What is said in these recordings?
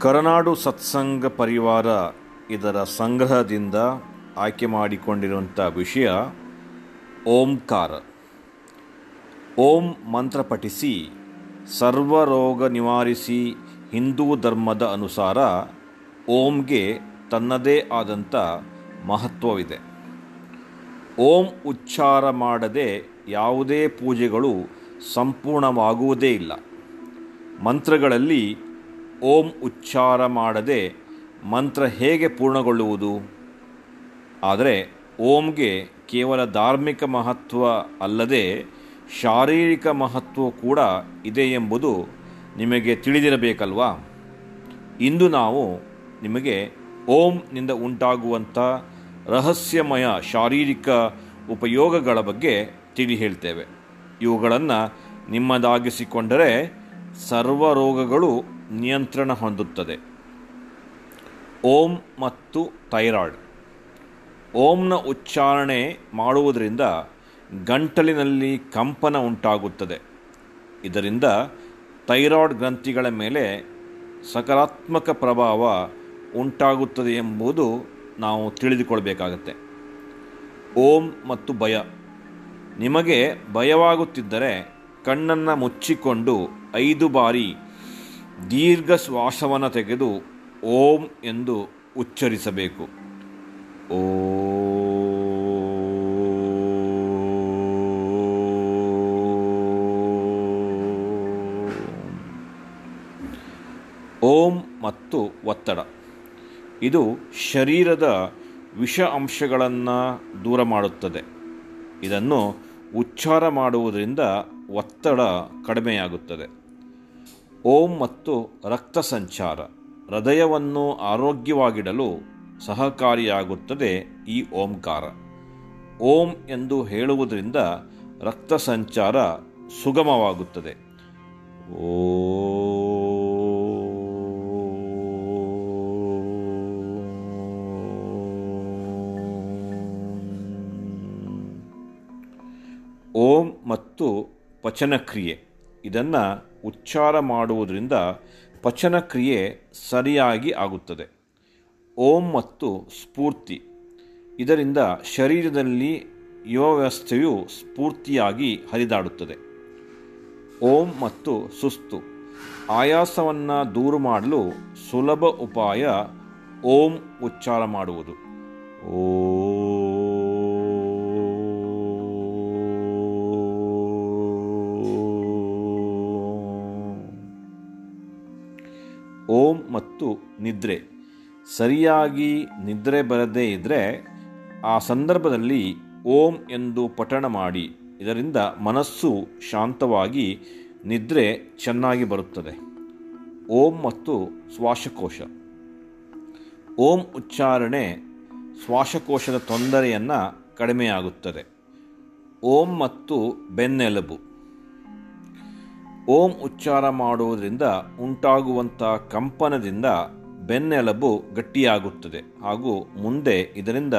ಕರನಾಡು ಸತ್ಸಂಗ ಪರಿವಾರ ಇದರ ಸಂಗ್ರಹದಿಂದ ಆಯ್ಕೆ ಮಾಡಿಕೊಂಡಿರುವಂಥ ವಿಷಯ ಓಂಕಾರ. ಓಂ ಮಂತ್ರ ಪಠಿಸಿ ಸರ್ವರೋಗ ನಿವಾರಿಸಿ ಹಿಂದೂ ಧರ್ಮದ ಅನುಸಾರ ಓಂಗೆ ತನ್ನದೇ ಆದಂಥ ಮಹತ್ವವಿದೆ. ಓಂ ಉಚ್ಚಾರ ಮಾಡದೆ ಯಾವುದೇ ಪೂಜೆಗಳು ಸಂಪೂರ್ಣವಾಗುವುದೇ ಇಲ್ಲ. ಮಂತ್ರಗಳಲ್ಲಿ ಓಂ ಉಚ್ಚಾರ ಮಾಡದೆ ಮಂತ್ರ ಹೇಗೆ ಪೂರ್ಣಗೊಳ್ಳುವುದು? ಆದರೆ ಓಂಗೆ ಕೇವಲ ಧಾರ್ಮಿಕ ಮಹತ್ವ ಅಲ್ಲದೆ ಶಾರೀರಿಕ ಮಹತ್ವ ಕೂಡ ಇದೆ ಎಂಬುದು ನಿಮಗೆ ತಿಳಿದಿರಬೇಕಲ್ವಾ? ಇಂದು ನಾವು ನಿಮಗೆ ಓಂನಿಂದ ಉಂಟಾಗುವಂಥ ರಹಸ್ಯಮಯ ಶಾರೀರಿಕ ಉಪಯೋಗಗಳ ಬಗ್ಗೆ ತಿಳಿ ಹೇಳ್ತೇವೆ. ಇವುಗಳನ್ನು ನಿಮ್ಮದಾಗಿಸಿಕೊಂಡರೆ ಸರ್ವ ರೋಗಗಳು ನಿಯಂತ್ರಣ ಹೊಂದುತ್ತದೆ. ಓಂ ಮತ್ತು ಥೈರಾಯ್ಡ್. ಓಂನ ಉಚ್ಚಾರಣೆ ಮಾಡುವುದರಿಂದ ಗಂಟಲಿನಲ್ಲಿ ಕಂಪನ ಉಂಟಾಗುತ್ತದೆ. ಇದರಿಂದ ಥೈರಾಯ್ಡ್ ಗ್ರಂಥಿಗಳ ಮೇಲೆ ಸಕಾರಾತ್ಮಕ ಪ್ರಭಾವ ಉಂಟಾಗುತ್ತದೆ ಎಂಬುದು ನಾವು ತಿಳಿದುಕೊಳ್ಬೇಕಾಗತ್ತೆ. ಓಂ ಮತ್ತು ಭಯ. ನಿಮಗೆ ಭಯವಾಗುತ್ತಿದ್ದರೆ ಕಣ್ಣನ್ನು ಮುಚ್ಚಿಕೊಂಡು ಐದು ಬಾರಿ ದೀರ್ಘ ಶ್ವಾಸವನ್ನು ತೆಗೆದು ಓಂ ಎಂದು ಉಚ್ಚರಿಸಬೇಕು. ಓ ಓಂ ಮತ್ತು ಒತ್ತಡ. ಇದು ಶರೀರದ ವಿಷ ಅಂಶಗಳನ್ನು ದೂರ ಮಾಡುತ್ತದೆ. ಇದನ್ನು ಉಚ್ಚಾರ ಮಾಡುವುದರಿಂದ ಒತ್ತಡ ಕಡಿಮೆಯಾಗುತ್ತದೆ. ಓಂ ಮತ್ತು ರಕ್ತ ಸಂಚಾರ ಹೃದಯವನ್ನು ಆರೋಗ್ಯವಾಗಿಡಲು ಸಹಕಾರಿಯಾಗುತ್ತದೆ ಈ ಓಂಕಾರ. ಓಂ ಎಂದು ಹೇಳುವುದರಿಂದ ರಕ್ತ ಸಂಚಾರ ಸುಗಮವಾಗುತ್ತದೆ. ಓ ಓಂ ಮತ್ತು ಪಚನಕ್ರಿಯೆ ಇದನ್ನು ಉಚ್ಚಾರ ಮಾಡುವುದರಿಂದ ಪಚನಕ್ರಿಯೆ ಸರಿಯಾಗಿ ಆಗುತ್ತದೆ. ಓಂ ಮತ್ತು ಸ್ಫೂರ್ತಿ. ಇದರಿಂದ ಶರೀರದಲ್ಲಿ ಯುವವ್ಯವಸ್ಥೆಯು ಸ್ಫೂರ್ತಿಯಾಗಿ ಹರಿದಾಡುತ್ತದೆ. ಓಂ ಮತ್ತು ಸುಸ್ತು. ಆಯಾಸವನ್ನು ದೂರು ಮಾಡಲು ಸುಲಭ ಉಪಾಯ ಓಂ ಉಚ್ಚಾರ ಮಾಡುವುದು. ಓ ಮತ್ತು ನಿದ್ರೆ. ಸರಿಯಾಗಿ ನಿದ್ರೆ ಬರದೇ ಇದ್ದರೆ ಆ ಸಂದರ್ಭದಲ್ಲಿ ಓಂ ಎಂದು ಪಠಣ ಮಾಡಿ. ಇದರಿಂದ ಮನಸ್ಸು ಶಾಂತವಾಗಿ ನಿದ್ರೆ ಚೆನ್ನಾಗಿ ಬರುತ್ತದೆ. ಓಂ ಮತ್ತು ಶ್ವಾಸಕೋಶ. ಓಂ ಉಚ್ಚಾರಣೆ ಶ್ವಾಸಕೋಶದ ತೊಂದರೆಯನ್ನು ಕಡಿಮೆಯಾಗುತ್ತದೆ. ಓಂ ಮತ್ತು ಬೆನ್ನೆಲುಬು. ಓಂ ಉಚ್ಚಾರ ಮಾಡುವುದರಿಂದ ಉಂಟಾಗುವಂಥ ಕಂಪನದಿಂದ ಬೆನ್ನೆಲುಬು ಗಟ್ಟಿಯಾಗುತ್ತದೆ. ಹಾಗೂ ಮುಂದೆ ಇದರಿಂದ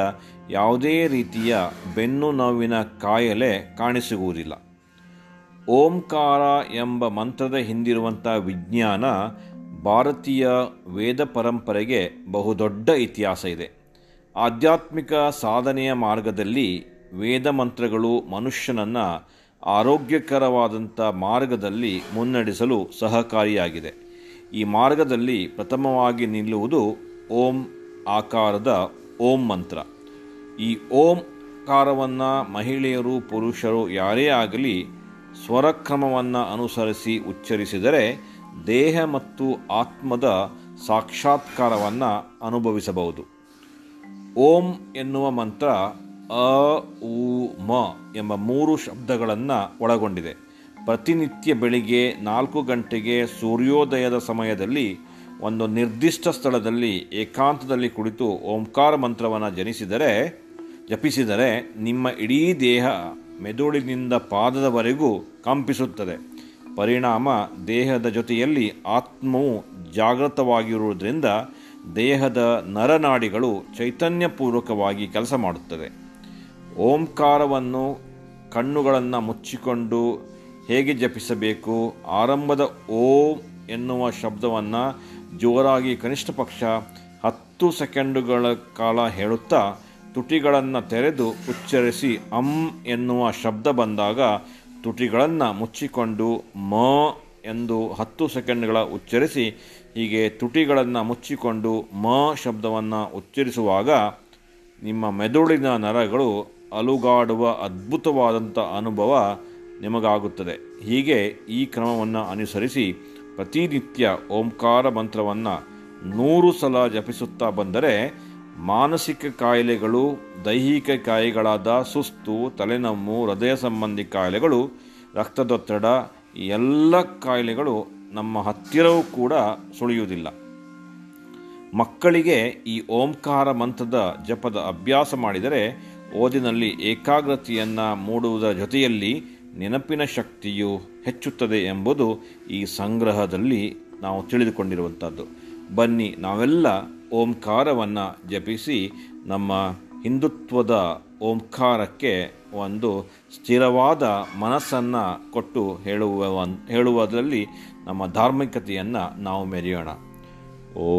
ಯಾವುದೇ ರೀತಿಯ ಬೆನ್ನು ನೋವಿನ ಕಾಯಿಲೆ ಕಾಣಿಸುವುದಿಲ್ಲ. ಓಂಕಾರ ಎಂಬ ಮಂತ್ರದ ಹಿಂದಿರುವಂಥ ವಿಜ್ಞಾನ ಭಾರತೀಯ ವೇದ ಪರಂಪರೆಗೆ ಬಹುದೊಡ್ಡ ಇತಿಹಾಸ ಇದೆ. ಆಧ್ಯಾತ್ಮಿಕ ಸಾಧನೆಯ ಮಾರ್ಗದಲ್ಲಿ ವೇದ ಮಂತ್ರಗಳು ಮನುಷ್ಯನನ್ನು ಆರೋಗ್ಯಕರವಾದಂಥ ಮಾರ್ಗದಲ್ಲಿ ಮುನ್ನಡೆಸಲು ಸಹಕಾರಿಯಾಗಿದೆ. ಈ ಮಾರ್ಗದಲ್ಲಿ ಪ್ರಥಮವಾಗಿ ನಿಲ್ಲುವುದು ಓಂ ಆಕಾರದ ಓಂ ಮಂತ್ರ. ಈ ಓಂಕಾರವನ್ನು ಮಹಿಳೆಯರು, ಪುರುಷರು ಯಾರೇ ಆಗಲಿ ಸ್ವರಕ್ರಮವನ್ನು ಅನುಸರಿಸಿ ಉಚ್ಚರಿಸಿದರೆ ದೇಹ ಮತ್ತು ಆತ್ಮದ ಸಾಕ್ಷಾತ್ಕಾರವನ್ನು ಅನುಭವಿಸಬಹುದು. ಓಂ ಎನ್ನುವ ಮಂತ್ರ ಅ, ಉ, ಮ ಎಂಬ ಮೂರು ಶಬ್ದಗಳನ್ನು ಒಳಗೊಂಡಿದೆ. ಪ್ರತಿನಿತ್ಯ ಬೆಳಿಗ್ಗೆ ನಾಲ್ಕು ಗಂಟೆಗೆ ಸೂರ್ಯೋದಯದ ಸಮಯದಲ್ಲಿ ಒಂದು ನಿರ್ದಿಷ್ಟ ಸ್ಥಳದಲ್ಲಿ ಏಕಾಂತದಲ್ಲಿ ಕುಳಿತು ಓಂಕಾರ ಮಂತ್ರವನ್ನು ಜನಿಸಿದರೆ, ಜಪಿಸಿದರೆ ನಿಮ್ಮ ಇಡೀ ದೇಹ ಮೆದುಳಿನಿಂದ ಪಾದದವರೆಗೂ ಕಂಪಿಸುತ್ತದೆ. ಪರಿಣಾಮ ದೇಹದ ಜೊತೆಯಲ್ಲಿ ಆತ್ಮವು ಜಾಗೃತವಾಗಿರುವುದರಿಂದ ದೇಹದ ನರನಾಡಿಗಳು ಚೈತನ್ಯಪೂರ್ವಕವಾಗಿ ಕೆಲಸ ಮಾಡುತ್ತದೆ. ಓಂಕಾರವನ್ನು ಕಣ್ಣುಗಳನ್ನು ಮುಚ್ಚಿಕೊಂಡು ಹೇಗೆ ಜಪಿಸಬೇಕು? ಆರಂಭದ ಓಂ ಎನ್ನುವ ಶಬ್ದವನ್ನು ಜೋರಾಗಿ ಕನಿಷ್ಠ ಪಕ್ಷ ಹತ್ತು ಸೆಕೆಂಡುಗಳ ಕಾಲ ಹೇಳುತ್ತಾ ತುಟಿಗಳನ್ನು ತೆರೆದು ಉಚ್ಚರಿಸಿ ಅಂ ಎನ್ನುವ ಶಬ್ದ ಬಂದಾಗ ತುಟಿಗಳನ್ನು ಮುಚ್ಚಿಕೊಂಡು ಮ ಎಂದು ಹತ್ತು ಸೆಕೆಂಡ್ಗಳ ಉಚ್ಚರಿಸಿ ಹೀಗೆ ತುಟಿಗಳನ್ನು ಮುಚ್ಚಿಕೊಂಡು ಮ ಶಬ್ದವನ್ನು ಉಚ್ಚರಿಸುವಾಗ ನಿಮ್ಮ ಮೆದುಳಿನ ನರಗಳು ಅಲುಗಾಡುವ ಅದ್ಭುತವಾದಂಥ ಅನುಭವ ನಿಮಗಾಗುತ್ತದೆ. ಹೀಗೆ ಈ ಕ್ರಮವನ್ನು ಅನುಸರಿಸಿ ಪ್ರತಿನಿತ್ಯ ಓಂಕಾರ ಮಂತ್ರವನ್ನು ನೂರು ಸಲ ಜಪಿಸುತ್ತಾ ಬಂದರೆ ಮಾನಸಿಕ ಕಾಯಿಲೆಗಳು, ದೈಹಿಕ ಕಾಯಿಗಳಾದ ಸುಸ್ತು, ತಲೆನೋವು, ಹೃದಯ ಸಂಬಂಧಿ ಕಾಯಿಲೆಗಳು, ರಕ್ತದೊತ್ತಡ ಎಲ್ಲ ಕಾಯಿಲೆಗಳು ನಮ್ಮ ಹತ್ತಿರವೂ ಕೂಡ ಸುಳಿಯುವುದಿಲ್ಲ. ಮಕ್ಕಳಿಗೆ ಈ ಓಂಕಾರ ಮಂತ್ರದ ಜಪದ ಅಭ್ಯಾಸ ಮಾಡಿದರೆ ಓದಿನಲ್ಲಿ ಏಕಾಗ್ರತೆಯನ್ನು ಮೂಡುವುದರ ಜೊತೆಯಲ್ಲಿ ನೆನಪಿನ ಶಕ್ತಿಯು ಹೆಚ್ಚುತ್ತದೆ ಎಂಬುದು ಈ ಸಂಗ್ರಹದಲ್ಲಿ ನಾವು ತಿಳಿದುಕೊಂಡಿರುವಂಥದ್ದು ಬನ್ನಿ, ನಾವೆಲ್ಲ ಓಂಕಾರವನ್ನು ಜಪಿಸಿ ನಮ್ಮ ಹಿಂದುತ್ವದ ಓಂಕಾರಕ್ಕೆ ಒಂದು ಸ್ಥಿರವಾದ ಮನಸ್ಸನ್ನು ಕೊಟ್ಟು ಹೇಳುವ ಹೇಳುವುದರಲ್ಲಿ ನಮ್ಮ ಧಾರ್ಮಿಕತೆಯನ್ನು ನಾವು ಮೆರೆಯೋಣ. ಓ